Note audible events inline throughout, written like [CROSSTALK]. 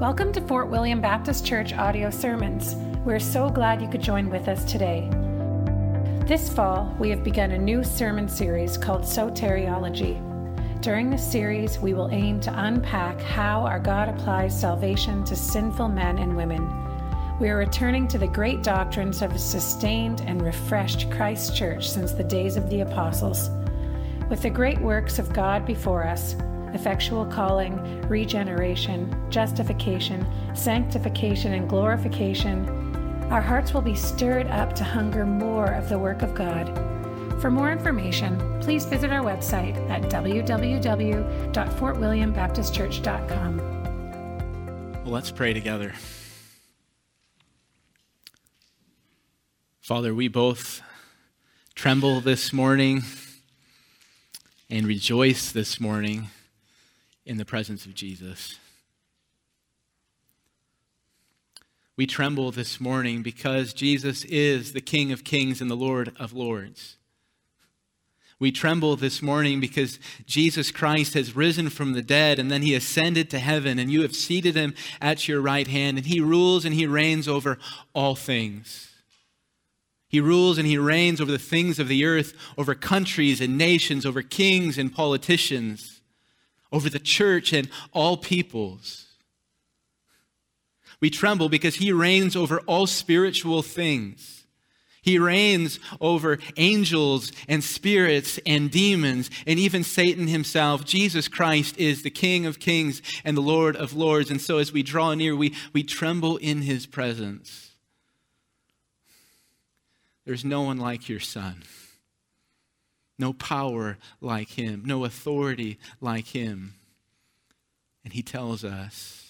Welcome to Fort William Baptist Church audio sermons. We're so glad you could join with us today. This fall, we have begun a new sermon series called Soteriology. During this series, we will aim to unpack how our God applies salvation to sinful men and women. We are returning to the great doctrines of a sustained and refreshed Christ Church since the days of the apostles. With the great works of God before us, effectual calling, regeneration, justification, sanctification, and glorification, our hearts will be stirred up to hunger more of the work of God. For more information, please visit our website at www.fortwilliambaptistchurch.com. Well, let's pray together. Father, we both tremble this morning and rejoice this morning in the presence of Jesus. We tremble this morning because Jesus is the King of kings and the Lord of lords. We tremble this morning because Jesus Christ has risen from the dead and then he ascended to heaven and you have seated him at your right hand and he rules and he reigns over all things. He rules and he reigns over the things of the earth, over countries and nations, over kings and politicians, over the church and all peoples. We tremble because he reigns over all spiritual things. He reigns over angels and spirits and demons and even Satan himself. Jesus Christ is the King of kings and the Lord of lords. And so as we draw near, we, we tremble in his presence. There's no one like your Son, no power like him, no authority like him. And he tells us,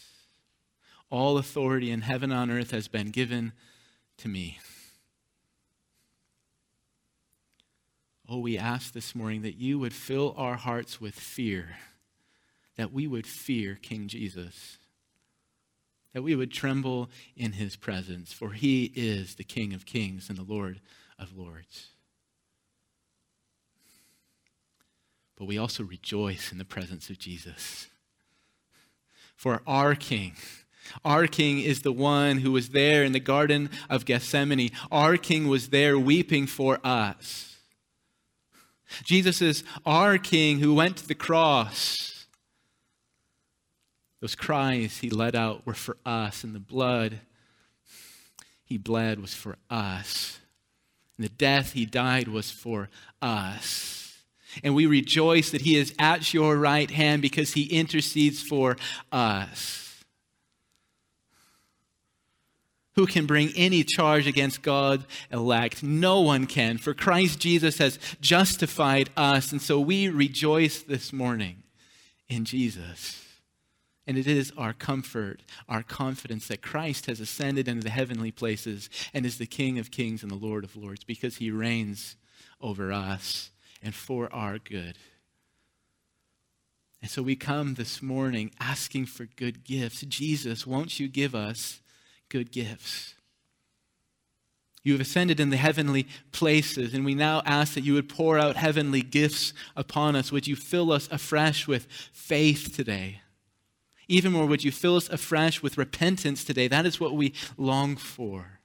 all authority in heaven and on earth has been given to me. Oh, we ask this morning that you would fill our hearts with fear, that we would fear King Jesus, that we would tremble in his presence, for he is the King of kings and the Lord of lords. But we also rejoice in the presence of Jesus. For our King, our king is the one who was there in the Garden of Gethsemane. Our king was there weeping for us. Jesus is our king who went to the cross. Those cries he let out were for us, and the blood he bled was for us. And the death he died was for us. And we rejoice that he is at your right hand because he intercedes for us. Who can bring any charge against God elect? No one can, for Christ Jesus has justified us. And so we rejoice this morning in Jesus. And it is our comfort, our confidence that Christ has ascended into the heavenly places and is the King of kings and the Lord of lords because he reigns over us and for our good. And so we come this morning asking for good gifts. Jesus, won't you give us good gifts. You have ascended in the heavenly places, and we now ask that you would pour out heavenly gifts upon us. Would you fill us afresh with faith today? Even more, would you fill us afresh with repentance today? That is what we long for.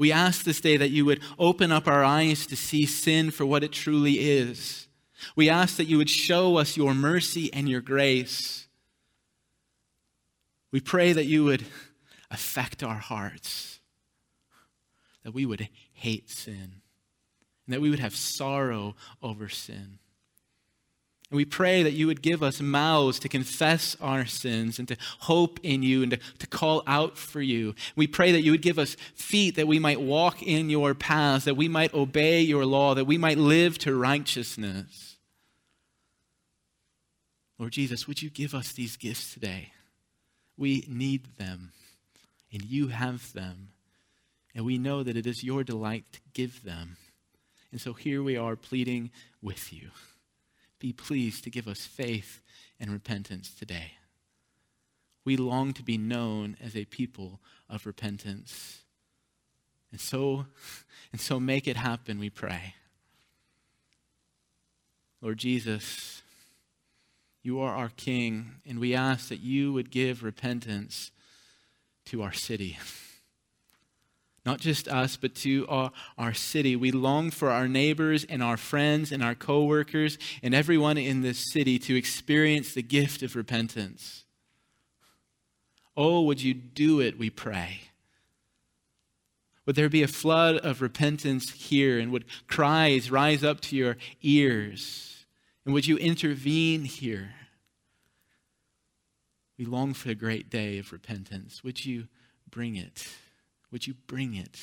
We ask this day that you would open up our eyes to see sin for what it truly is. We ask that you would show us your mercy and your grace. We pray that you would affect our hearts, that we would hate sin, and that we would have sorrow over sin. And we pray that you would give us mouths to confess our sins and to hope in you and to, to call out for you. We pray that you would give us feet that we might walk in your paths, that we might obey your law, that we might live to righteousness. Lord Jesus, would you give us these gifts today? We need them, and you have them. And we know that it is your delight to give them. And so here we are pleading with you. Be pleased to give us faith and repentance today. We long to be known as a people of repentance. And so, [LAUGHS] and so make it happen, we pray. Lord Jesus, You are our King, and we ask that you would give repentance to our city. [LAUGHS] Not just us, but to our, our city. We long for our neighbors and our friends and our coworkers and everyone in this city to experience the gift of repentance. Oh, would you do it, we pray. Would there be a flood of repentance here? And would cries rise up to your ears? And would you intervene here? We long for the great day of repentance. Would you bring it? Would you bring it?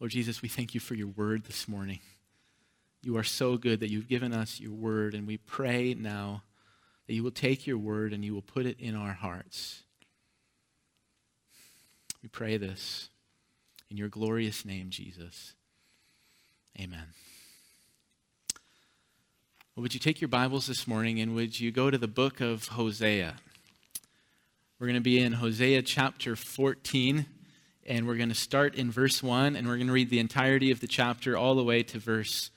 Lord Jesus, we thank you for your word this morning. You are so good that you've given us your word, and we pray now that you will take your word and you will put it in our hearts. We pray this in your glorious name, Jesus. Amen. Well, would you take your Bibles this morning and would you go to the book of Hosea? We're going to be in Hosea chapter 14, and we're going to start in verse 1, and we're going to read the entirety of the chapter all the way to verse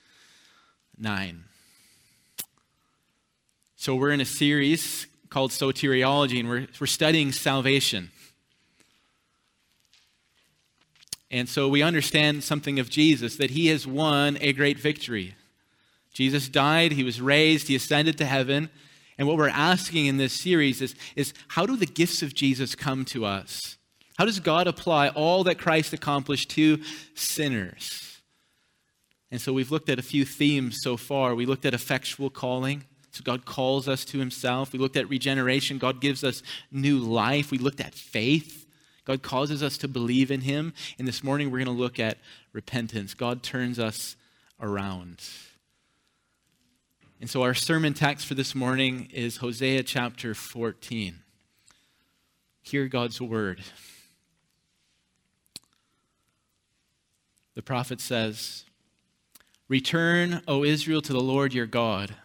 9. So we're in a series called Soteriology, and we're, we're studying salvation. And so we understand something of Jesus, that he has won a great victory. Jesus died, he was raised, he ascended to heaven. And what we're asking in this series is, is how do the gifts of Jesus come to us? How does God apply all that Christ accomplished to sinners? And so we've looked at a few themes so far. We looked at effectual calling. So God calls us to himself. We looked at regeneration. God gives us new life. We looked at faith. God causes us to believe in him. And this morning we're going to look at repentance. God turns us around. And so our sermon text for this morning is Hosea chapter 14. Hear God's word. The prophet says, Return, O Israel, to the Lord your God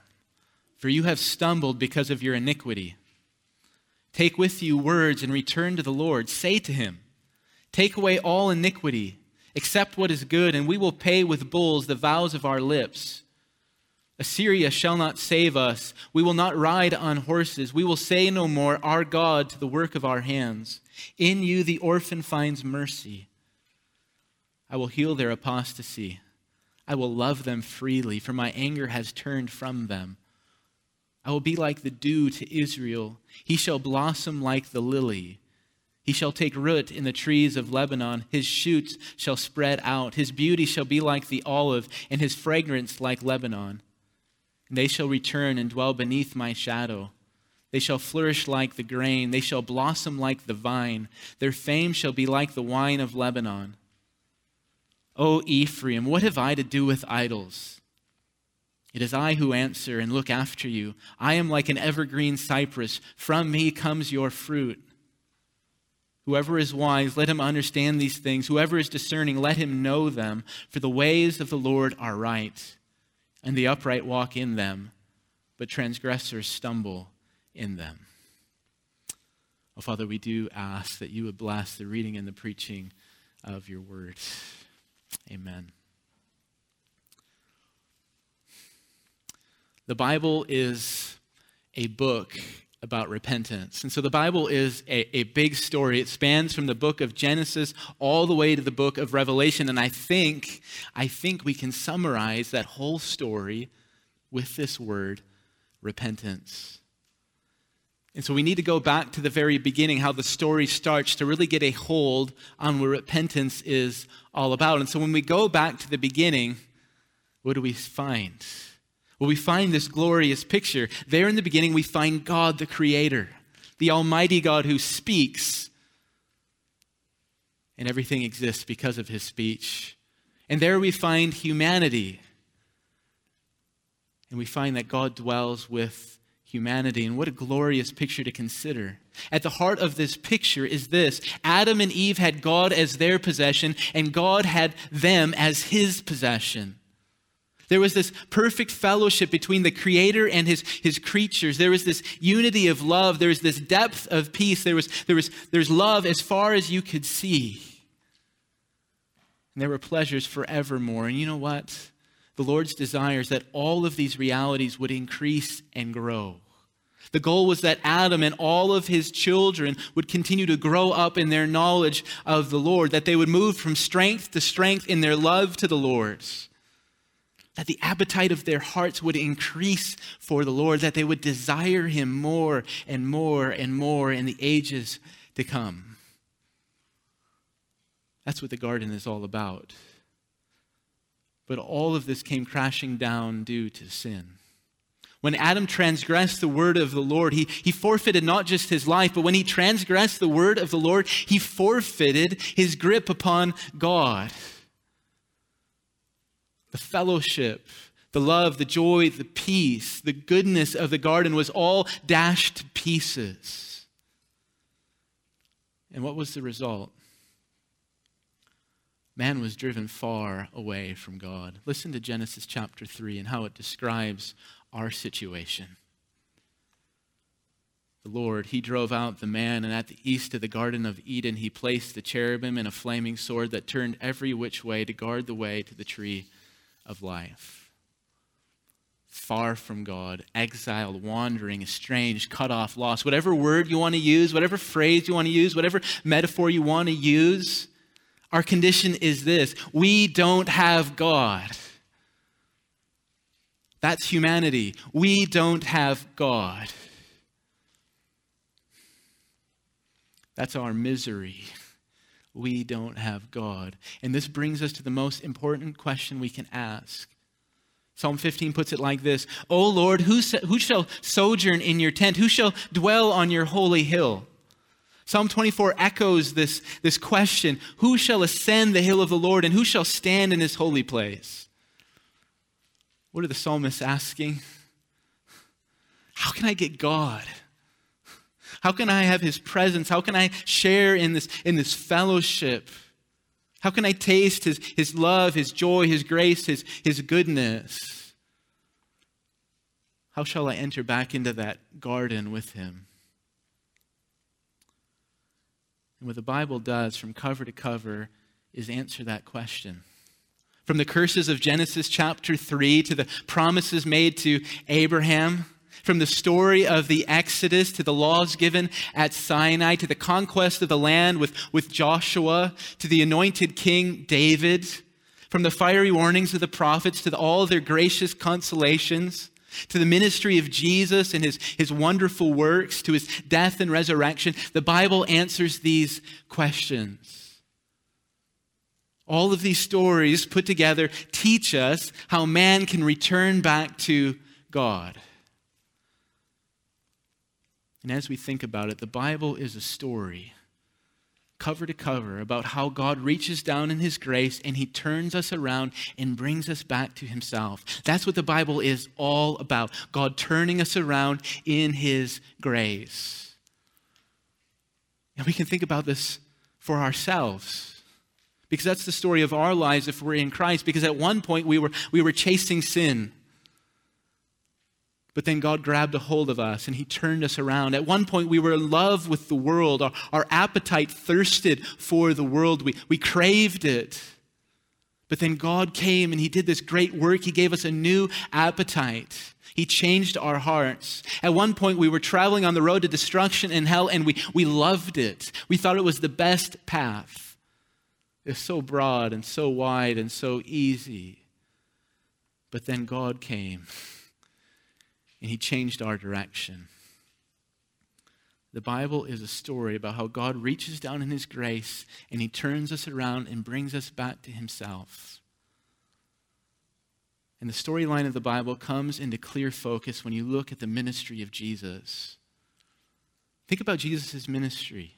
for you have stumbled because of your iniquity. Take with you words and return to the Lord. Say to him, Take away all iniquity, accept what is good, and we will pay with bulls the vows of our lips. Assyria shall not save us. We will not ride on horses. We will say no more, Our God, to the work of our hands. In you the orphan finds mercy. I will heal their apostasy. I will love them freely, for my anger has turned from them. I will be like the dew to Israel. He shall blossom like the lily. He shall take root in the trees of Lebanon. His shoots shall spread out. His beauty shall be like the olive, and his fragrance like Lebanon. They shall return and dwell beneath my shadow. They shall flourish like the grain. They shall blossom like the vine. Their fame shall be like the wine of Lebanon. O Ephraim, what have I to do with idols? It is I who answer and look after you. I am like an evergreen cypress. From me comes your fruit. Whoever is wise, let him understand these things. Whoever is discerning, let him know them. For the ways of the Lord are right, and the upright walk in them, but transgressors stumble in them. Oh, Father, we do ask that you would bless the reading and the preaching of your word. Amen. The Bible is a book about repentance. And so the Bible is a, a, big story. It spans from the book of Genesis all the way to the book of Revelation. And I think, I think we can summarize that whole story with this word, repentance. And so we need to go back to the very beginning, how the story starts, to really get a hold on what repentance is all about. And so when we go back to the beginning, what do we find? Well, we find this glorious picture. There in the beginning, we find God the Creator, the Almighty God who speaks. And everything exists because of his speech. And there we find humanity. And we find that God dwells with humanity. And what a glorious picture to consider. At the heart of this picture is this Adam and Eve had God as their possession, and God had them as his possession. There was this perfect fellowship between the Creator and his, his creatures. There was this unity of love. There was this depth of peace. There was, there was there's love as far as you could see. And there were pleasures forevermore. And you know what? the Lord's desire is that all of these realities would increase and grow. The goal was that Adam and all of his children would continue to grow up in their knowledge of the Lord, that they would move from strength to strength in their love to the Lord, that the appetite of their hearts would increase for the Lord, that they would desire him more and more and more in the ages to come. That's what the garden is all about. But all of this came crashing down due to sin. When Adam transgressed the word of the Lord, he, he forfeited not just his life, but when he transgressed the word of the Lord, he forfeited his grip upon God. The fellowship, the love, the joy, the peace, the goodness of the garden was all dashed to pieces. And what was the result? man was driven far away from God. Listen to Genesis chapter 3 and how it describes our situation. The Lord, He drove out the man, and at the east of the Garden of Eden, He placed the cherubim and a flaming sword that turned every which way to guard the way to the tree of life. Far from God, exiled, wandering, estranged, cut off, lost, whatever word you want to use, whatever phrase you want to use, whatever metaphor you want to use, our condition is this we don't have God. That's humanity. We don't have God. That's our misery. We don't have God. And this brings us to the most important question we can ask. Psalm 15 puts it like this O Lord, who, who shall sojourn in your tent? Who shall dwell on your holy hill? Psalm 24 echoes this, this question Who shall ascend the hill of the Lord, and who shall stand in his holy place? What are the psalmists asking? How can I get God? How can I have his presence? How can I share in this, in this fellowship? How can I taste his, his love, his joy, his grace, his, his goodness? How shall I enter back into that garden with him? And what the Bible does from cover to cover is answer that question. From the curses of Genesis chapter 3 to the promises made to Abraham, from the story of the Exodus to the laws given at Sinai, to the conquest of the land with, with Joshua, to the anointed king David, from the fiery warnings of the prophets to the, all their gracious consolations, to the ministry of Jesus and his, his wonderful works, to his death and resurrection, the Bible answers these questions. All of these stories put together teach us how man can return back to God. And as we think about it, the Bible is a story cover to cover about how God reaches down in His grace and He turns us around and brings us back to Himself. That's what the Bible is all about God turning us around in His grace. And we can think about this for ourselves. Because that's the story of our lives if we're in Christ. Because at one point we were, we were chasing sin. But then God grabbed a hold of us and He turned us around. At one point, we were in love with the world. Our, our appetite thirsted for the world, we, we craved it. But then God came and He did this great work. He gave us a new appetite. He changed our hearts. At one point, we were traveling on the road to destruction and hell, and we, we loved it. We thought it was the best path. It's so broad and so wide and so easy. But then God came and He changed our direction. The Bible is a story about how God reaches down in His grace and He turns us around and brings us back to Himself. And the storyline of the Bible comes into clear focus when you look at the ministry of Jesus. Think about Jesus' ministry.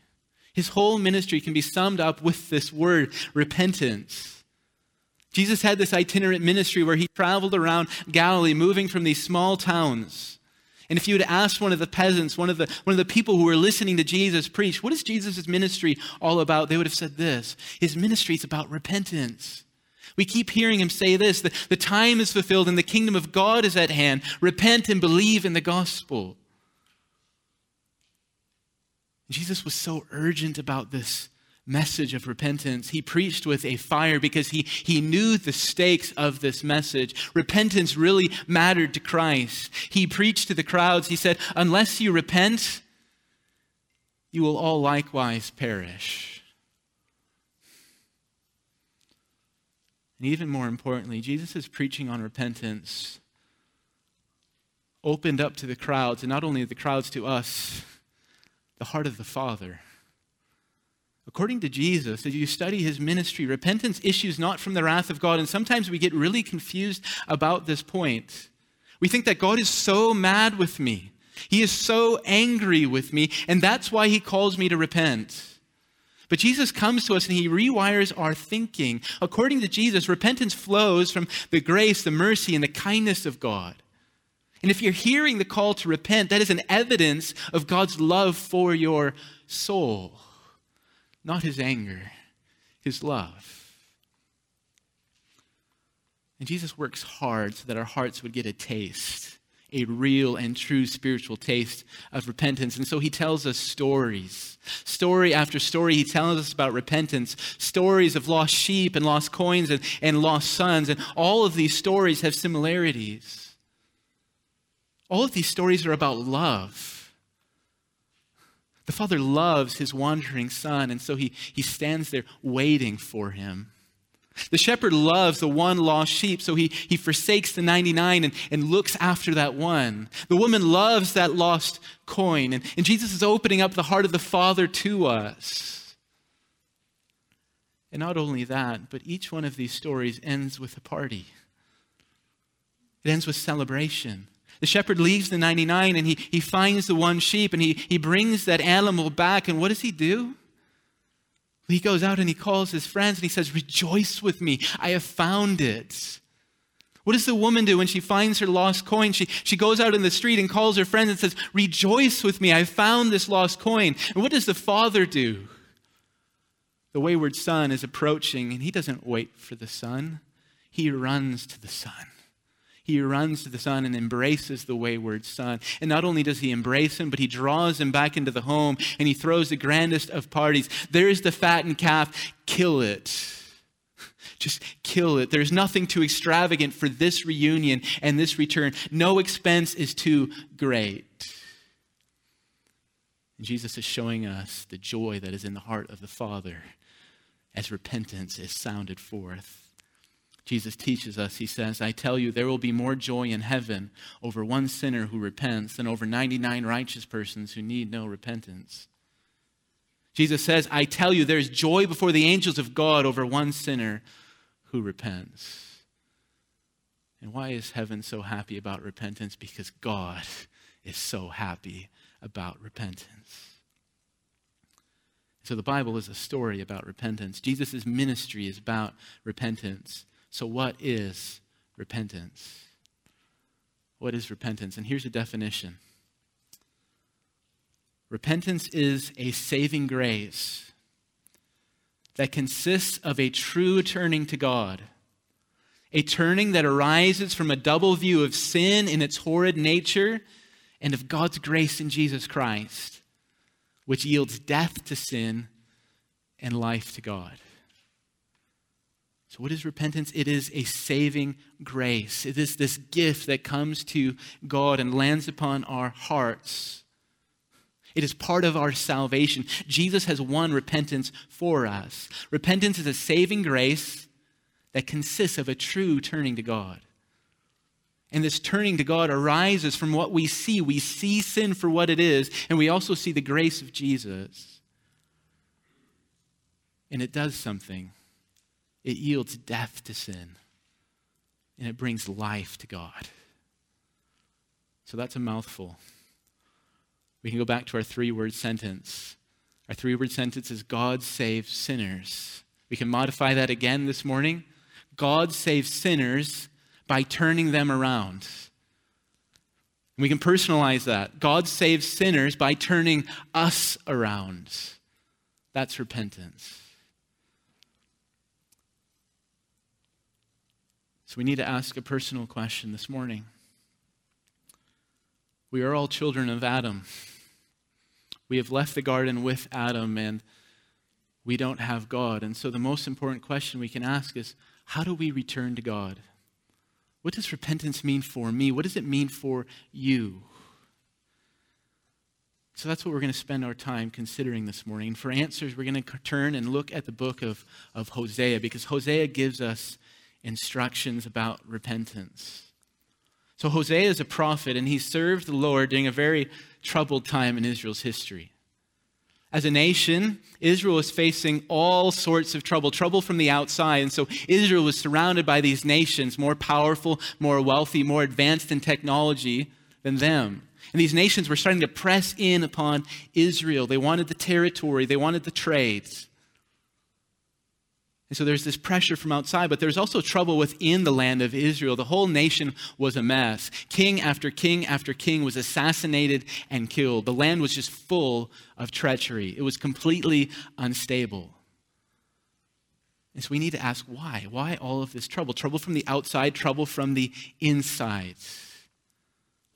His whole ministry can be summed up with this word repentance. Jesus had this itinerant ministry where he traveled around Galilee, moving from these small towns. And if you had asked one of the peasants, one of the, one of the people who were listening to Jesus preach, what is Jesus' ministry all about? They would have said this His ministry is about repentance. We keep hearing him say this the, the time is fulfilled and the kingdom of God is at hand. Repent and believe in the gospel. Jesus was so urgent about this message of repentance. He preached with a fire because he, he knew the stakes of this message. Repentance really mattered to Christ. He preached to the crowds. He said, Unless you repent, you will all likewise perish. And even more importantly, Jesus' preaching on repentance opened up to the crowds, and not only the crowds to us, the heart of the Father. According to Jesus, as you study his ministry, repentance issues not from the wrath of God. And sometimes we get really confused about this point. We think that God is so mad with me, he is so angry with me, and that's why he calls me to repent. But Jesus comes to us and he rewires our thinking. According to Jesus, repentance flows from the grace, the mercy, and the kindness of God. And if you're hearing the call to repent, that is an evidence of God's love for your soul not his anger, his love. And Jesus works hard so that our hearts would get a taste, a real and true spiritual taste of repentance. And so he tells us stories. Story after story, he tells us about repentance, stories of lost sheep and lost coins and, and lost sons. And all of these stories have similarities. All of these stories are about love the father loves his wandering son, and so he, he stands there waiting for him. The shepherd loves the one lost sheep, so he, he forsakes the 99 and, and looks after that one. The woman loves that lost coin, and, and Jesus is opening up the heart of the Father to us. And not only that, but each one of these stories ends with a party, it ends with celebration. The shepherd leaves the 99 and he, he finds the one sheep and he, he brings that animal back. And what does he do? He goes out and he calls his friends and he says, Rejoice with me, I have found it. What does the woman do when she finds her lost coin? She, she goes out in the street and calls her friends and says, Rejoice with me, I have found this lost coin. And what does the father do? The wayward son is approaching and he doesn't wait for the son, he runs to the son he runs to the son and embraces the wayward son. And not only does he embrace him, but he draws him back into the home and he throws the grandest of parties. There's the fattened calf, kill it. [LAUGHS] Just kill it. There's nothing too extravagant for this reunion and this return. No expense is too great. And Jesus is showing us the joy that is in the heart of the Father as repentance is sounded forth. Jesus teaches us, he says, I tell you, there will be more joy in heaven over one sinner who repents than over 99 righteous persons who need no repentance. Jesus says, I tell you, there's joy before the angels of God over one sinner who repents. And why is heaven so happy about repentance? Because God is so happy about repentance. So the Bible is a story about repentance. Jesus' ministry is about repentance. So, what is repentance? What is repentance? And here's a definition repentance is a saving grace that consists of a true turning to God, a turning that arises from a double view of sin in its horrid nature and of God's grace in Jesus Christ, which yields death to sin and life to God. So, what is repentance? It is a saving grace. It is this gift that comes to God and lands upon our hearts. It is part of our salvation. Jesus has won repentance for us. Repentance is a saving grace that consists of a true turning to God. And this turning to God arises from what we see. We see sin for what it is, and we also see the grace of Jesus. And it does something it yields death to sin and it brings life to God. So that's a mouthful. We can go back to our three word sentence. Our three word sentence is God saves sinners. We can modify that again this morning. God saves sinners by turning them around. We can personalize that. God saves sinners by turning us around. That's repentance. So we need to ask a personal question this morning. We are all children of Adam. We have left the garden with Adam, and we don't have God. And so the most important question we can ask is how do we return to God? What does repentance mean for me? What does it mean for you? So that's what we're going to spend our time considering this morning. For answers, we're going to turn and look at the book of, of Hosea because Hosea gives us instructions about repentance. So Hosea is a prophet, and he served the Lord during a very troubled time in Israel's history. As a nation, Israel was facing all sorts of trouble, trouble from the outside. And so Israel was surrounded by these nations, more powerful, more wealthy, more advanced in technology than them. And these nations were starting to press in upon Israel. They wanted the territory, they wanted the trades. And so there's this pressure from outside, but there's also trouble within the land of Israel. The whole nation was a mess. King after king after king was assassinated and killed. The land was just full of treachery, it was completely unstable. And so we need to ask why? Why all of this trouble? Trouble from the outside, trouble from the inside.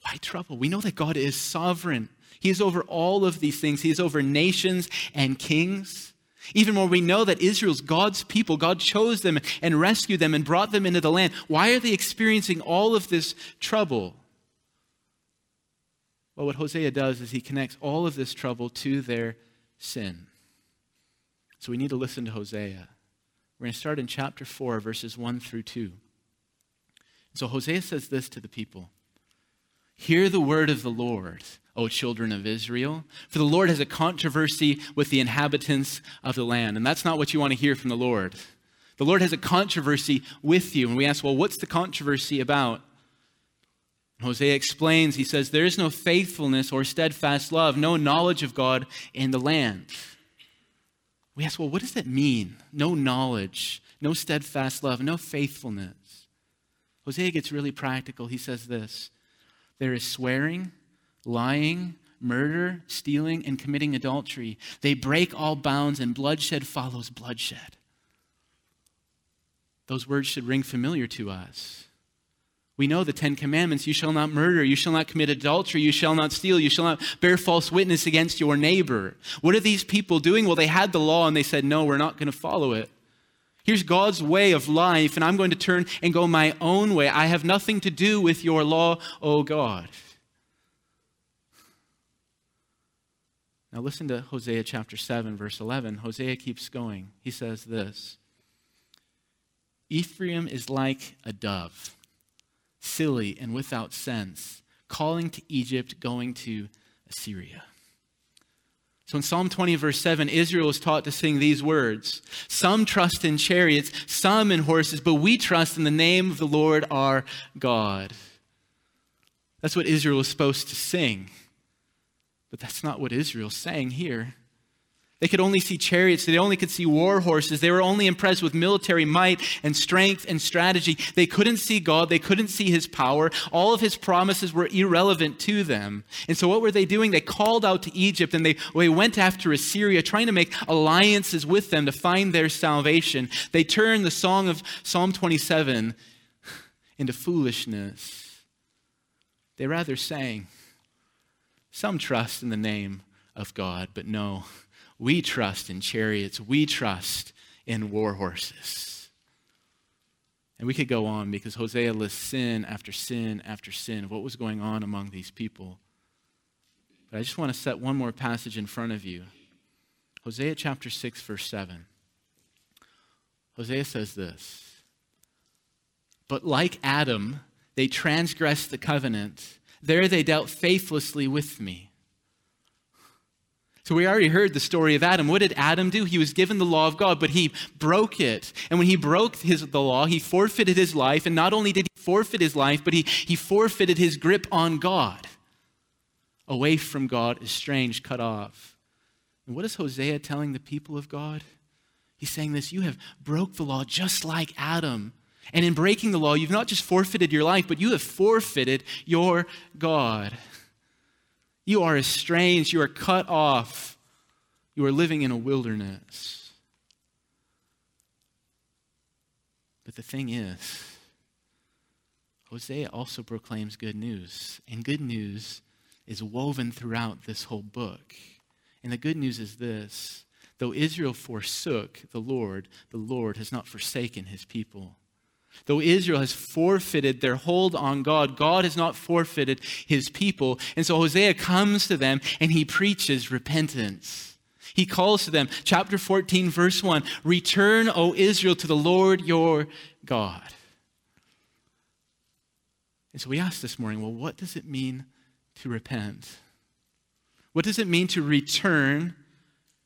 Why trouble? We know that God is sovereign. He is over all of these things. He is over nations and kings. Even more, we know that Israel's God's people. God chose them and rescued them and brought them into the land. Why are they experiencing all of this trouble? Well, what Hosea does is he connects all of this trouble to their sin. So we need to listen to Hosea. We're going to start in chapter 4, verses 1 through 2. So Hosea says this to the people Hear the word of the Lord, O children of Israel, for the Lord has a controversy with the inhabitants of the land. And that's not what you want to hear from the Lord. The Lord has a controversy with you. And we ask, well, what's the controversy about? Hosea explains, he says, There is no faithfulness or steadfast love, no knowledge of God in the land. We ask, well, what does that mean? No knowledge, no steadfast love, no faithfulness. Hosea gets really practical. He says this there is swearing, lying, murder, stealing, and committing adultery. They break all bounds, and bloodshed follows bloodshed. Those words should ring familiar to us. We know the Ten Commandments you shall not murder, you shall not commit adultery, you shall not steal, you shall not bear false witness against your neighbor. What are these people doing? Well, they had the law and they said, no, we're not going to follow it. Here's God's way of life, and I'm going to turn and go my own way. I have nothing to do with your law, O God. Now, listen to Hosea chapter 7, verse 11. Hosea keeps going. He says this Ephraim is like a dove, silly and without sense, calling to Egypt, going to Assyria. So in Psalm 20, verse 7, Israel is taught to sing these words Some trust in chariots, some in horses, but we trust in the name of the Lord our God. That's what Israel is supposed to sing. But that's not what Israel's saying here. They could only see chariots. They only could see war horses. They were only impressed with military might and strength and strategy. They couldn't see God. They couldn't see his power. All of his promises were irrelevant to them. And so, what were they doing? They called out to Egypt and they, they went after Assyria, trying to make alliances with them to find their salvation. They turned the song of Psalm 27 into foolishness. They rather sang, Some trust in the name of God, but no. We trust in chariots. We trust in war horses. And we could go on because Hosea lists sin after sin after sin of what was going on among these people. But I just want to set one more passage in front of you Hosea chapter 6, verse 7. Hosea says this But like Adam, they transgressed the covenant. There they dealt faithlessly with me. So we already heard the story of Adam. What did Adam do? He was given the law of God, but he broke it. And when he broke his, the law, he forfeited his life. And not only did he forfeit his life, but he, he forfeited his grip on God. Away from God, estranged, cut off. And what is Hosea telling the people of God? He's saying this You have broke the law just like Adam. And in breaking the law, you've not just forfeited your life, but you have forfeited your God. You are estranged. You are cut off. You are living in a wilderness. But the thing is, Hosea also proclaims good news. And good news is woven throughout this whole book. And the good news is this Though Israel forsook the Lord, the Lord has not forsaken his people. Though Israel has forfeited their hold on God, God has not forfeited his people. And so Hosea comes to them and he preaches repentance. He calls to them, chapter 14, verse 1 Return, O Israel, to the Lord your God. And so we ask this morning, well, what does it mean to repent? What does it mean to return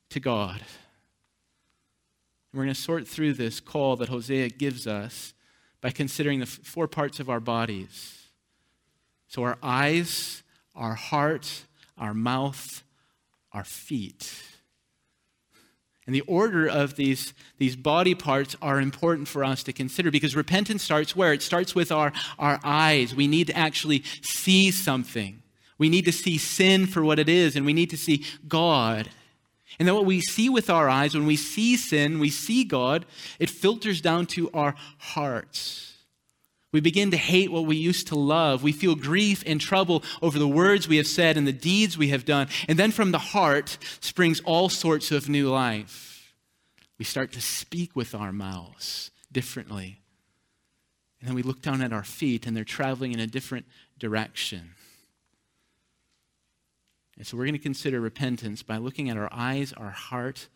to God? we're going to sort through this call that Hosea gives us by considering the four parts of our bodies. So, our eyes, our heart, our mouth, our feet. And the order of these, these body parts are important for us to consider because repentance starts where? It starts with our, our eyes. We need to actually see something. We need to see sin for what it is, and we need to see God. And then what we see with our eyes, when we see sin, we see God, it filters down to our hearts. We begin to hate what we used to love. We feel grief and trouble over the words we have said and the deeds we have done. And then from the heart springs all sorts of new life. We start to speak with our mouths differently. And then we look down at our feet and they're traveling in a different direction. And so we're going to consider repentance by looking at our eyes, our heart,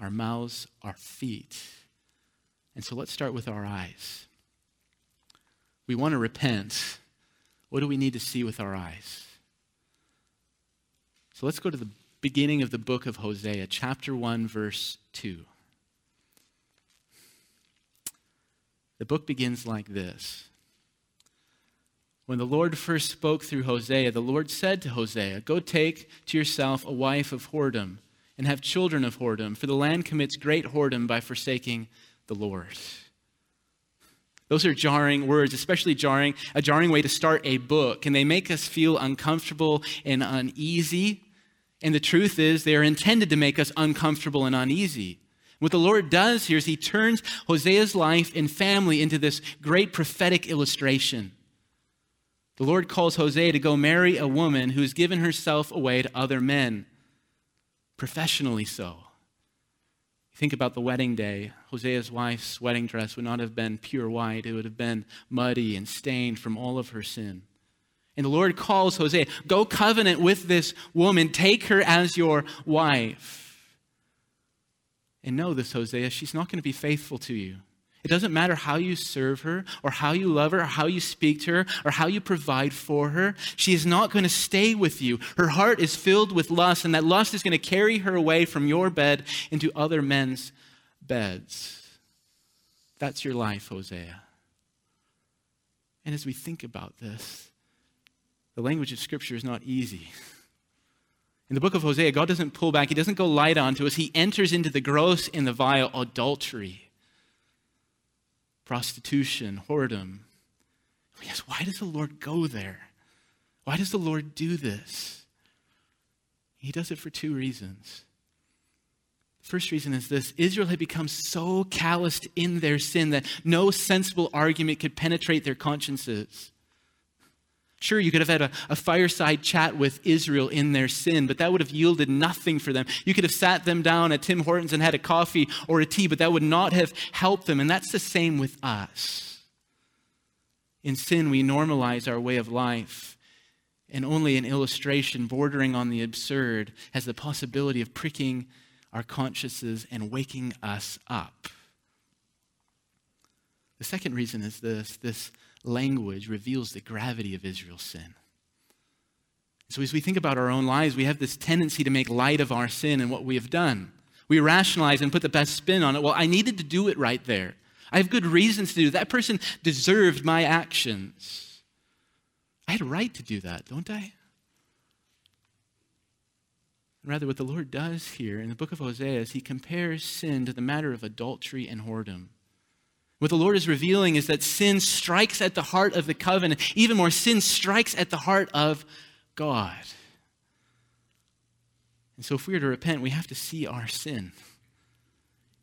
our mouths, our feet. And so let's start with our eyes we want to repent, what do we need to see with our eyes? So let's go to the beginning of the book of Hosea, chapter 1, verse 2. The book begins like this. When the Lord first spoke through Hosea, the Lord said to Hosea, Go take to yourself a wife of whoredom and have children of whoredom, for the land commits great whoredom by forsaking the Lord. Those are jarring words, especially jarring, a jarring way to start a book. And they make us feel uncomfortable and uneasy. And the truth is, they are intended to make us uncomfortable and uneasy. What the Lord does here is he turns Hosea's life and family into this great prophetic illustration. The Lord calls Hosea to go marry a woman who has given herself away to other men, professionally so. Think about the wedding day. Hosea's wife's wedding dress would not have been pure white, it would have been muddy and stained from all of her sin. And the Lord calls Hosea, Go covenant with this woman, take her as your wife. And know this, Hosea, she's not going to be faithful to you. It doesn't matter how you serve her, or how you love her, or how you speak to her, or how you provide for her. She is not going to stay with you. Her heart is filled with lust, and that lust is going to carry her away from your bed into other men's beds. That's your life, Hosea. And as we think about this, the language of Scripture is not easy. In the book of Hosea, God doesn't pull back, He doesn't go light on to us. He enters into the gross and the vile adultery prostitution, whoredom. Yes, why does the Lord go there? Why does the Lord do this? He does it for two reasons. First reason is this Israel had become so calloused in their sin that no sensible argument could penetrate their consciences. Sure, you could have had a, a, fireside chat with Israel in their sin, but that would have yielded nothing for them. You could have sat them down at Tim Hortons and had a coffee or a tea, but that would not have helped them. And that's the same with us. In sin, we normalize our way of life, and only an illustration bordering on the absurd has the possibility of pricking our consciences and waking us up. The second reason is this this language reveals the gravity of Israel's sin. So, as we think about our own lives, we have this tendency to make light of our sin and what we have done. We rationalize and put the best spin on it. Well, I needed to do it right there. I have good reasons to do it. That person deserved my actions. I had a right to do that, don't I? Rather, what the Lord does here in the book of Hosea is he compares sin to the matter of adultery and whoredom. What the Lord is revealing is that sin strikes at the heart of the covenant. Even more, sin strikes at the heart of God. And so, if we are to repent, we have to see our sin.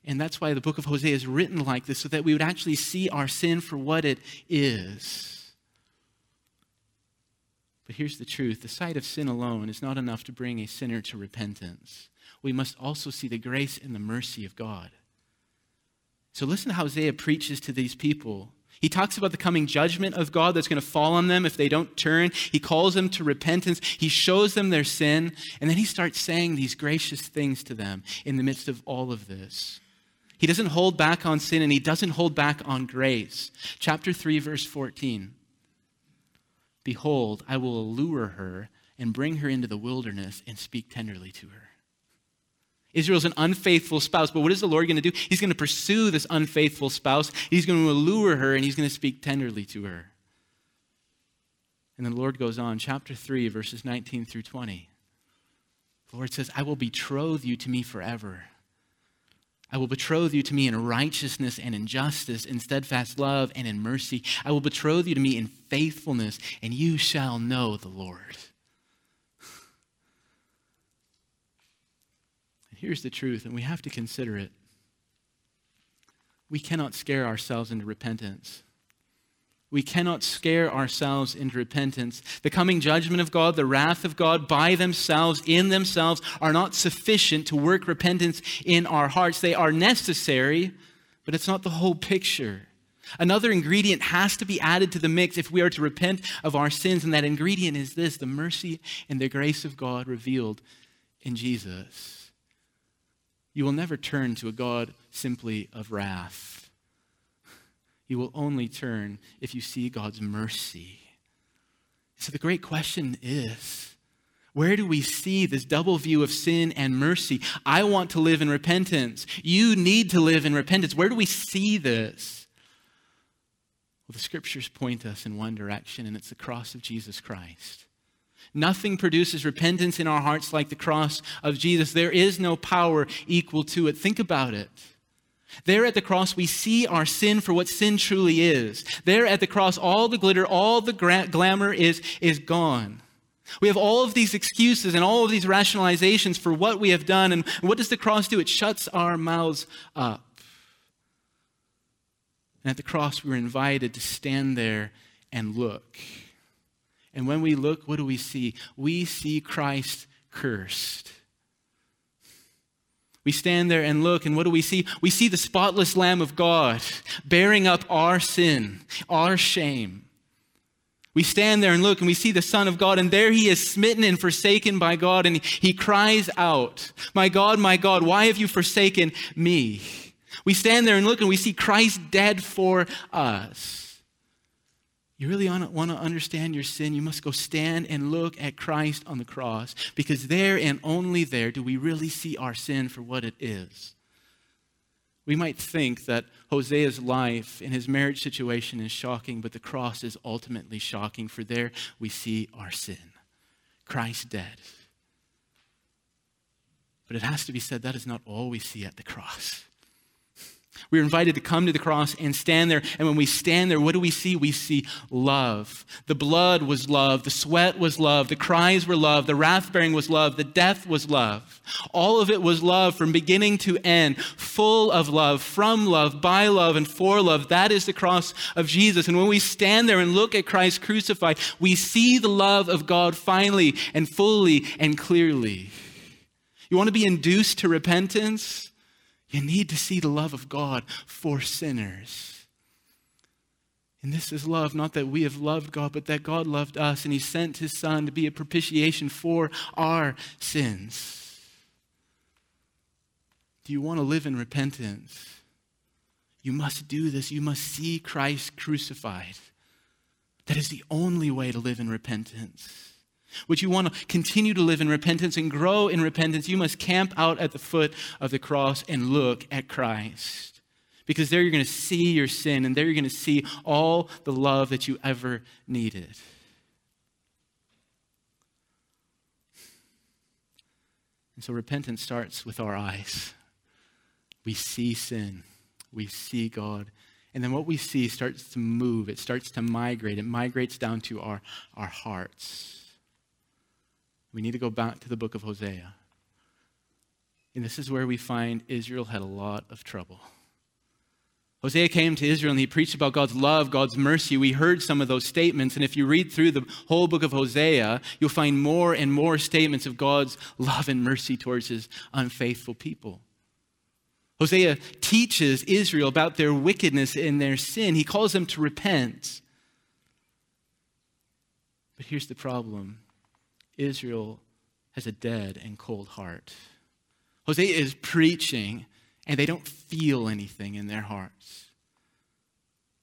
And that's why the book of Hosea is written like this, so that we would actually see our sin for what it is. But here's the truth the sight of sin alone is not enough to bring a sinner to repentance. We must also see the grace and the mercy of God. So listen to how Hosea preaches to these people. He talks about the coming judgment of God that's going to fall on them if they don't turn. He calls them to repentance. He shows them their sin. And then he starts saying these gracious things to them in the midst of all of this. He doesn't hold back on sin and he doesn't hold back on grace. Chapter 3, verse 14. Behold, I will allure her and bring her into the wilderness and speak tenderly to her. Israel's an unfaithful spouse, but what is the Lord going to do? He's going to pursue this unfaithful spouse. He's going to allure her and he's going to speak tenderly to her. And the Lord goes on, chapter 3, verses 19 through 20. The Lord says, I will betroth you to me forever. I will betroth you to me in righteousness and in justice, in steadfast love and in mercy. I will betroth you to me in faithfulness, and you shall know the Lord. Here's the truth, and we have to consider it. We cannot scare ourselves into repentance. We cannot scare ourselves into repentance. The coming judgment of God, the wrath of God by themselves, in themselves, are not sufficient to work repentance in our hearts. They are necessary, but it's not the whole picture. Another ingredient has to be added to the mix if we are to repent of our sins, and that ingredient is this the mercy and the grace of God revealed in Jesus. You will never turn to a God simply of wrath. You will only turn if you see God's mercy. So the great question is where do we see this double view of sin and mercy? I want to live in repentance. You need to live in repentance. Where do we see this? Well, the scriptures point us in one direction, and it's the cross of Jesus Christ. Nothing produces repentance in our hearts like the cross of Jesus. There is no power equal to it. Think about it. There at the cross, we see our sin for what sin truly is. There at the cross, all the glitter, all the gra- glamour is, is gone. We have all of these excuses and all of these rationalizations for what we have done. And what does the cross do? It shuts our mouths up. And at the cross, we were invited to stand there and look. And when we look, what do we see? We see Christ cursed. We stand there and look, and what do we see? We see the spotless Lamb of God bearing up our sin, our shame. We stand there and look, and we see the Son of God, and there he is smitten and forsaken by God, and he cries out, My God, my God, why have you forsaken me? We stand there and look, and we see Christ dead for us. You really want to understand your sin, you must go stand and look at Christ on the cross because there and only there do we really see our sin for what it is. We might think that Hosea's life and his marriage situation is shocking, but the cross is ultimately shocking, for there we see our sin. Christ dead. But it has to be said that is not all we see at the cross. We are invited to come to the cross and stand there. And when we stand there, what do we see? We see love. The blood was love. The sweat was love. The cries were love. The wrath bearing was love. The death was love. All of it was love from beginning to end, full of love, from love, by love, and for love. That is the cross of Jesus. And when we stand there and look at Christ crucified, we see the love of God finally and fully and clearly. You want to be induced to repentance? You need to see the love of God for sinners. And this is love, not that we have loved God, but that God loved us and He sent His Son to be a propitiation for our sins. Do you want to live in repentance? You must do this. You must see Christ crucified. That is the only way to live in repentance. Would you want to continue to live in repentance and grow in repentance? You must camp out at the foot of the cross and look at Christ. Because there you're going to see your sin, and there you're going to see all the love that you ever needed. And so repentance starts with our eyes. We see sin, we see God. And then what we see starts to move, it starts to migrate. It migrates down to our, our hearts. We need to go back to the book of Hosea. And this is where we find Israel had a lot of trouble. Hosea came to Israel and he preached about God's love, God's mercy. We heard some of those statements. And if you read through the whole book of Hosea, you'll find more and more statements of God's love and mercy towards his unfaithful people. Hosea teaches Israel about their wickedness and their sin. He calls them to repent. But here's the problem Israel has a dead and cold heart. Hosea is preaching, and they don't feel anything in their hearts.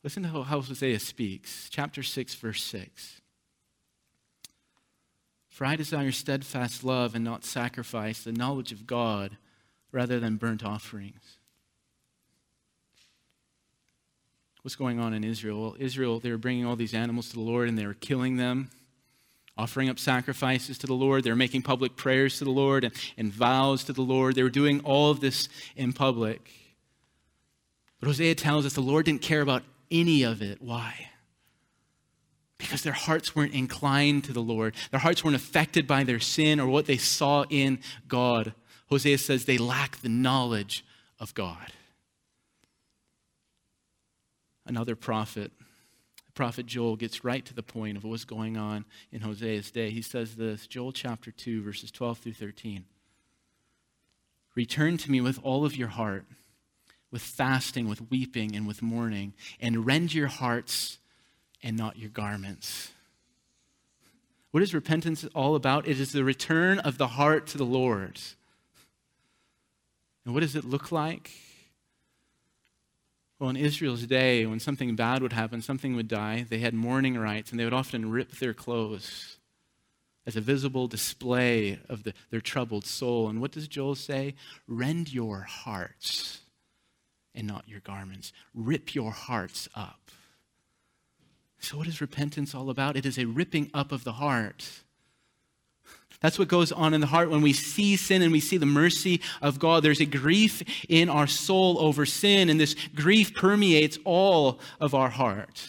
Listen to how Hosea speaks, chapter 6, verse 6. For I desire steadfast love and not sacrifice, the knowledge of God rather than burnt offerings. What's going on in Israel? Well, Israel, they were bringing all these animals to the Lord and they were killing them offering up sacrifices to the Lord. They were making public prayers to the Lord and, and vows to the Lord. They were doing all of this in public. But Hosea tells us the Lord didn't care about any of it. Why? Because their hearts weren't inclined to the Lord. Their hearts weren't affected by their sin or what they saw in God. Hosea says they lack the knowledge of God. Another prophet prophet Joel gets right to the point of what's going on in Hosea's day. He says this Joel chapter 2, verses 12 through 13. Return to me with all of your heart, with fasting, with weeping, and with mourning, and rend your hearts and not your garments. What is repentance all about? It is the return of the heart to the Lord. And what does it look like? Well, in Israel's day, when something bad would happen, something would die, they had mourning rites, and they would often rip their clothes as a visible display of the, their troubled soul. And what does Joel say? Rend your hearts and not your garments. Rip your hearts up. So, what is repentance all about? It is a ripping up of the heart. That's what goes on in the heart when we see sin and we see the mercy of God. There's a grief in our soul over sin, and this grief permeates all of our heart.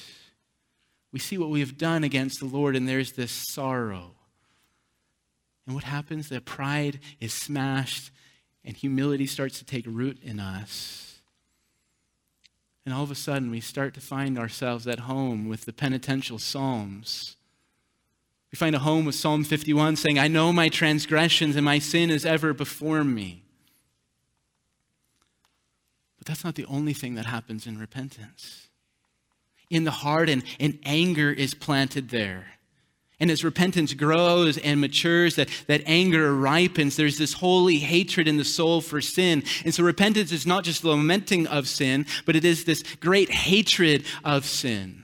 We see what we have done against the Lord, and there's this sorrow. And what happens? That pride is smashed, and humility starts to take root in us. And all of a sudden, we start to find ourselves at home with the penitential Psalms we find a home with Psalm 51 saying, I know my transgressions and my sin is ever before me. But that's not the only thing that happens in repentance. In the heart, and, and anger is planted there. And as repentance grows and matures, that, that anger ripens, there's this holy hatred in the soul for sin. And so repentance is not just lamenting of sin, but it is this great hatred of sin.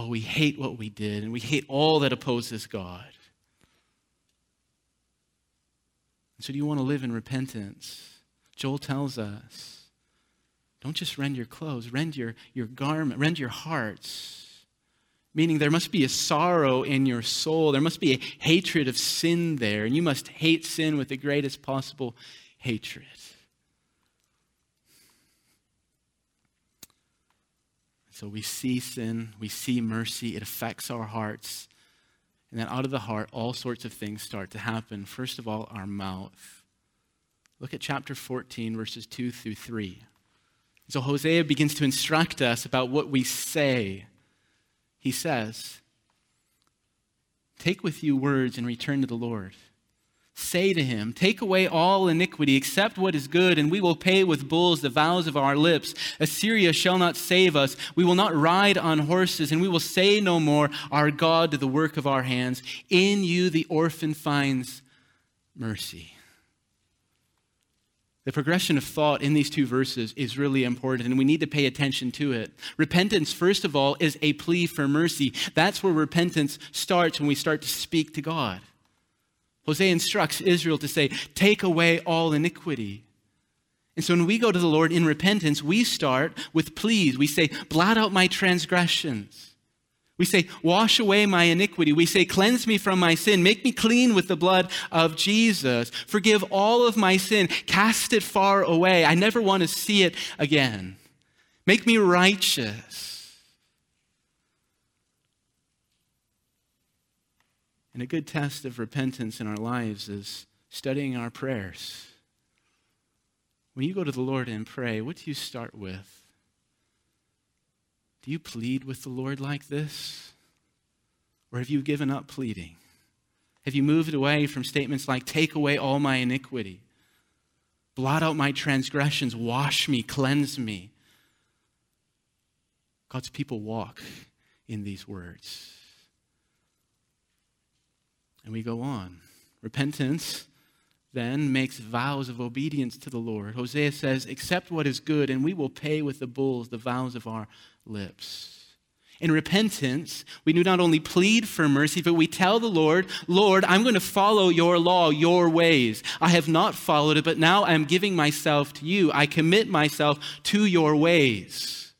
Oh, we hate what we did, and we hate all that opposes God. So, do you want to live in repentance? Joel tells us don't just rend your clothes, rend your, your garment, rend your hearts. Meaning, there must be a sorrow in your soul. There must be a hatred of sin there, and you must hate sin with the greatest possible hatred. So we see sin, we see mercy, it affects our hearts. And then out of the heart, all sorts of things start to happen. First of all, our mouth. Look at chapter 14, verses 2 through 3. So Hosea begins to instruct us about what we say. He says, Take with you words and return to the Lord say to him, Take away all iniquity, accept what is good, and we will pay with bulls the vows of our lips. Assyria shall not save us. We will not ride on horses, and we will say no more, Our God, to the work of our hands. In you the orphan finds mercy. The progression of thought in these two verses is really important, and we need to pay attention to it. Repentance, first of all, is a plea for mercy. That's where repentance starts when we start to speak to God. Hosea instructs Israel to say, Take away all iniquity. And so when we go to the Lord in repentance, we start with pleas. We say, Blot out my transgressions. We say, Wash away my iniquity. We say, Cleanse me from my sin. Make me clean with the blood of Jesus. Forgive all of my sin. Cast it far away. I never want to see it again. Make me righteous. And a good test of repentance in our lives is studying our prayers. When you go to the Lord and pray, what do you start with? Do you plead with the Lord like this? Or have you given up pleading? Have you moved away from statements like, Take away all my iniquity, blot out my transgressions, wash me, cleanse me? God's people walk in these words. And we go on. Repentance then makes vows of obedience to the Lord. Hosea says, Accept what is good, and we will pay with the bulls the vows of our lips. In repentance, we do not only plead for mercy, but we tell the Lord, Lord, I'm going to follow your law, your ways. I have not followed it, but now I'm giving myself to you. I commit myself to your ways.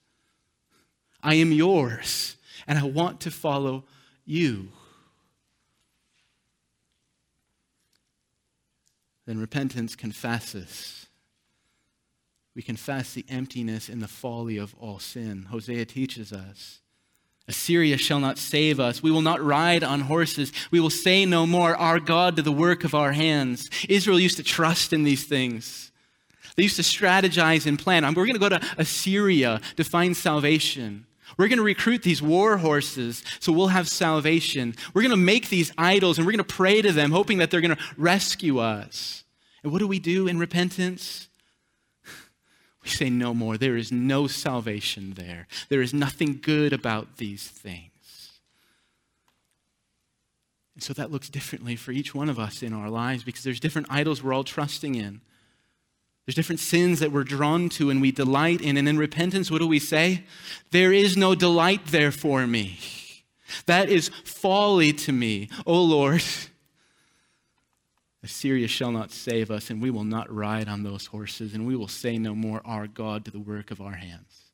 I am yours, and I want to follow you. Then repentance confesses. We confess the emptiness and the folly of all sin. Hosea teaches us. Assyria shall not save us. We will not ride on horses. We will say no more, Our God to the work of our hands. Israel used to trust in these things. They used to strategize and plan. We're going to go to Assyria to find salvation. We're going to recruit these war horses so we'll have salvation. We're going to make these idols and we're going to pray to them, hoping that they're going to rescue us. And what do we do in repentance? [SIGHS] We say no more. There is no salvation there. There is nothing good about these things. And so that looks differently for each one of us in our lives because there's different idols we're all trusting in. There's different sins that we're drawn to and we delight in. And in repentance, what do we say? There is no delight there for me. That is folly to me. Oh Lord, Assyria shall not save us, and we will not ride on those horses, and we will say no more, Our God, to the work of our hands.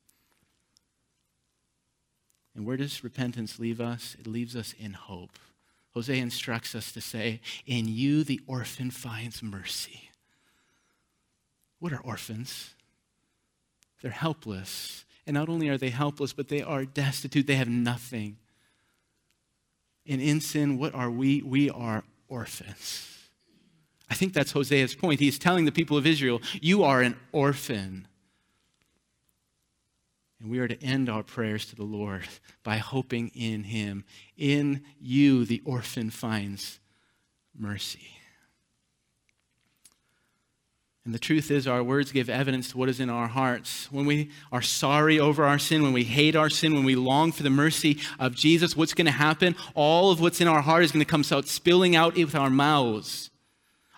And where does repentance leave us? It leaves us in hope. Hosea instructs us to say, In you the orphan finds mercy. What are orphans? They're helpless. And not only are they helpless, but they are destitute. They have nothing. And in sin, what are we? We are orphans. I think that's Hosea's point. He's telling the people of Israel, You are an orphan. And we are to end our prayers to the Lord by hoping in Him. In you, the orphan finds mercy. And the truth is, our words give evidence to what is in our hearts. When we are sorry over our sin, when we hate our sin, when we long for the mercy of Jesus, what's going to happen? All of what's in our heart is going to come out, spilling out with our mouths.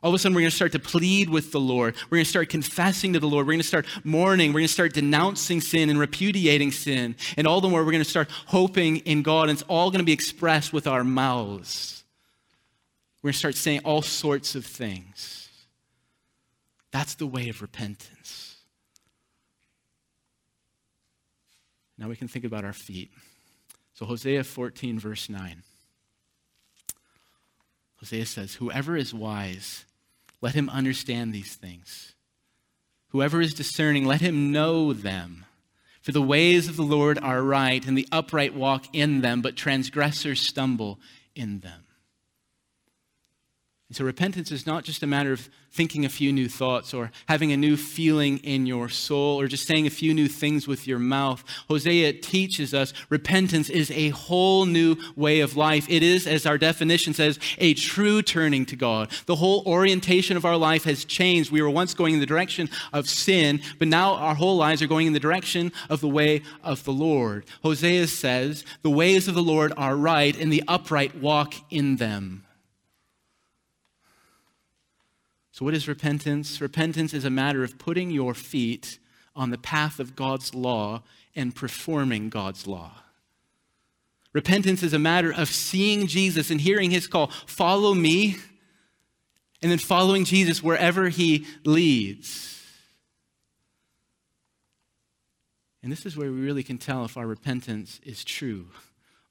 All of a sudden, we're going to start to plead with the Lord. We're going to start confessing to the Lord. We're going to start mourning. We're going to start denouncing sin and repudiating sin. And all the more, we're going to start hoping in God. And it's all going to be expressed with our mouths. We're going to start saying all sorts of things. That's the way of repentance. Now we can think about our feet. So, Hosea 14, verse 9. Hosea says, Whoever is wise, let him understand these things. Whoever is discerning, let him know them. For the ways of the Lord are right, and the upright walk in them, but transgressors stumble in them. And so repentance is not just a matter of thinking a few new thoughts or having a new feeling in your soul or just saying a few new things with your mouth. Hosea teaches us repentance is a whole new way of life. It is, as our definition says, a true turning to God. The whole orientation of our life has changed. We were once going in the direction of sin, but now our whole lives are going in the direction of the way of the Lord. Hosea says, The ways of the Lord are right, and the upright walk in them. So, what is repentance? Repentance is a matter of putting your feet on the path of God's law and performing God's law. Repentance is a matter of seeing Jesus and hearing his call follow me, and then following Jesus wherever he leads. And this is where we really can tell if our repentance is true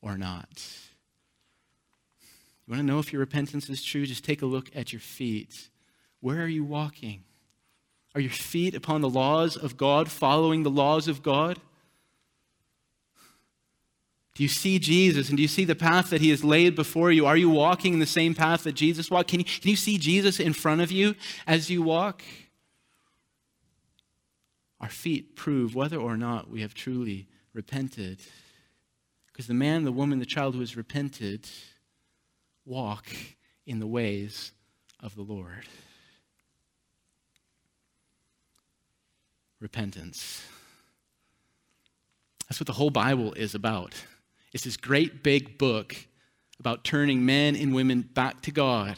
or not. You want to know if your repentance is true? Just take a look at your feet. Where are you walking? Are your feet upon the laws of God, following the laws of God? Do you see Jesus and do you see the path that he has laid before you? Are you walking in the same path that Jesus walked? Can you, can you see Jesus in front of you as you walk? Our feet prove whether or not we have truly repented. Because the man, the woman, the child who has repented walk in the ways of the Lord. Repentance. That's what the whole Bible is about. It's this great big book about turning men and women back to God.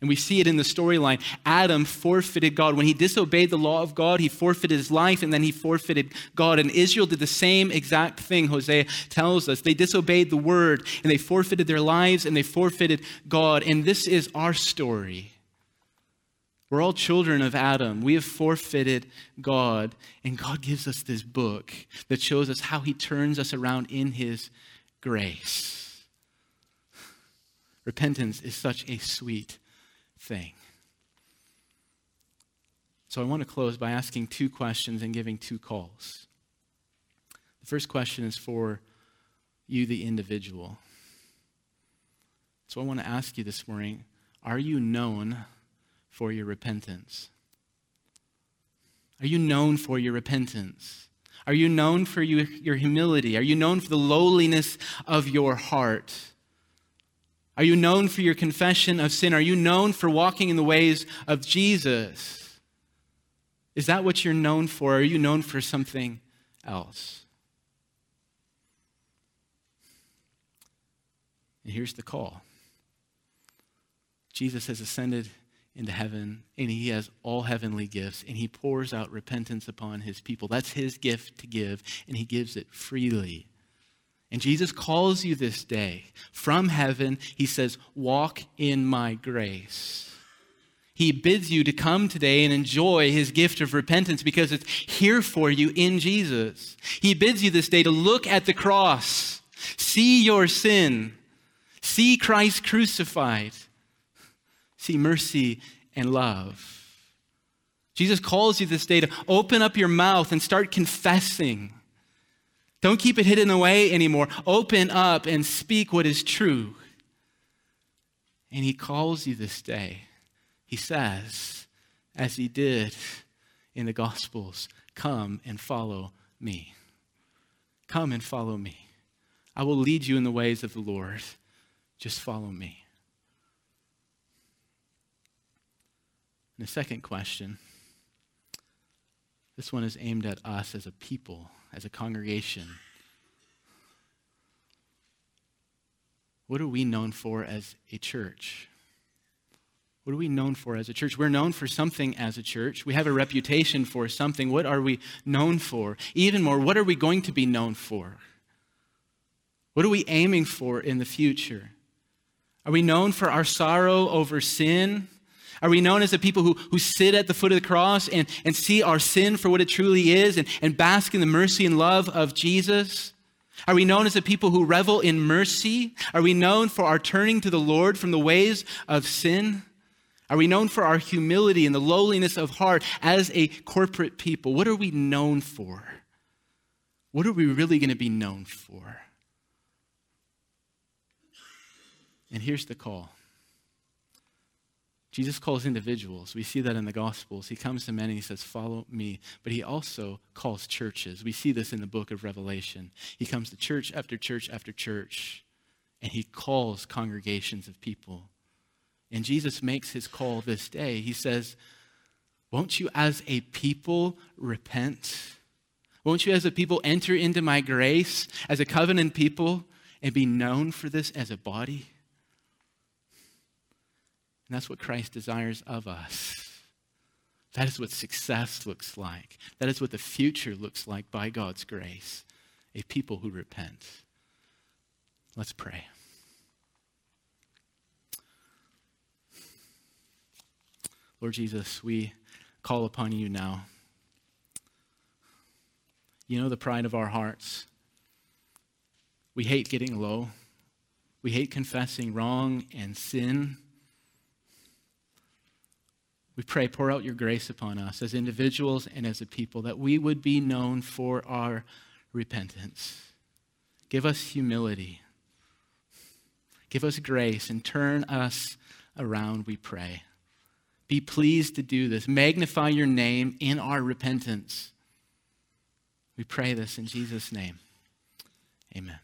And we see it in the storyline. Adam forfeited God. When he disobeyed the law of God, he forfeited his life and then he forfeited God. And Israel did the same exact thing, Hosea tells us. They disobeyed the word and they forfeited their lives and they forfeited God. And this is our story. We're all children of Adam. We have forfeited God. And God gives us this book that shows us how he turns us around in his grace. Repentance is such a sweet thing. So I want to close by asking two questions and giving two calls. The first question is for you, the individual. So I want to ask you this morning are you known for your repentance? Are you known for your repentance? Are you known for your, your humility? Are you known for the lowliness of your heart? Are you known for your confession of sin? Are you known for walking in the ways of Jesus? Is that what you're known for? Are you known for something else? And here's the call Jesus has ascended into heaven, and he has all heavenly gifts, and he pours out repentance upon his people. That's his gift to give, and he gives it freely. And Jesus calls you this day from heaven. He says, Walk in my grace. He bids you to come today and enjoy his gift of repentance because it's here for you in Jesus. He bids you this day to look at the cross, see your sin, see Christ crucified, see mercy and love. Jesus calls you this day to open up your mouth and start confessing don't keep it hidden away anymore. Open up and speak what is true. And he calls you this day. He says, as he did in the Gospels, come and follow me. Come and follow me. I will lead you in the ways of the Lord. Just follow me. And the second question this one is aimed at us as a people as a congregation? What are we known for as a church? What are we known for as a church? We're known for something as a church. We have a reputation for something. What are we known for? Even more, what are we going to be known for? What are we aiming for in the future? Are we known for our sorrow over sin? Are we known as the people who, who sit at the foot of the cross and, and see our sin for what it truly is and, and bask in the mercy and love of Jesus? Are we known as the people who revel in mercy? Are we known for our turning to the Lord from the ways of sin? Are we known for our humility and the lowliness of heart as a corporate people? What are we known for? What are we really going to be known for? And here's the call Jesus calls individuals. We see that in the Gospels. He comes to men and he says, Follow me. But he also calls churches. We see this in the book of Revelation. He comes to church after church after church, and he calls congregations of people. And Jesus makes his call this day. He says, Won't you as a people repent? Won't you as a people enter into my grace as a covenant people and be known for this as a body? And that's what Christ desires of us. That is what success looks like. That is what the future looks like by God's grace a people who repent. Let's pray. Lord Jesus, we call upon you now. You know the pride of our hearts. We hate getting low. We hate confessing wrong and sin. We pray, pour out your grace upon us as individuals and as a people, that we would be known for our repentance. Give us humility. Give us grace and turn us around, we pray. Be pleased to do this. Magnify your name in our repentance. We pray this in Jesus' name. Amen.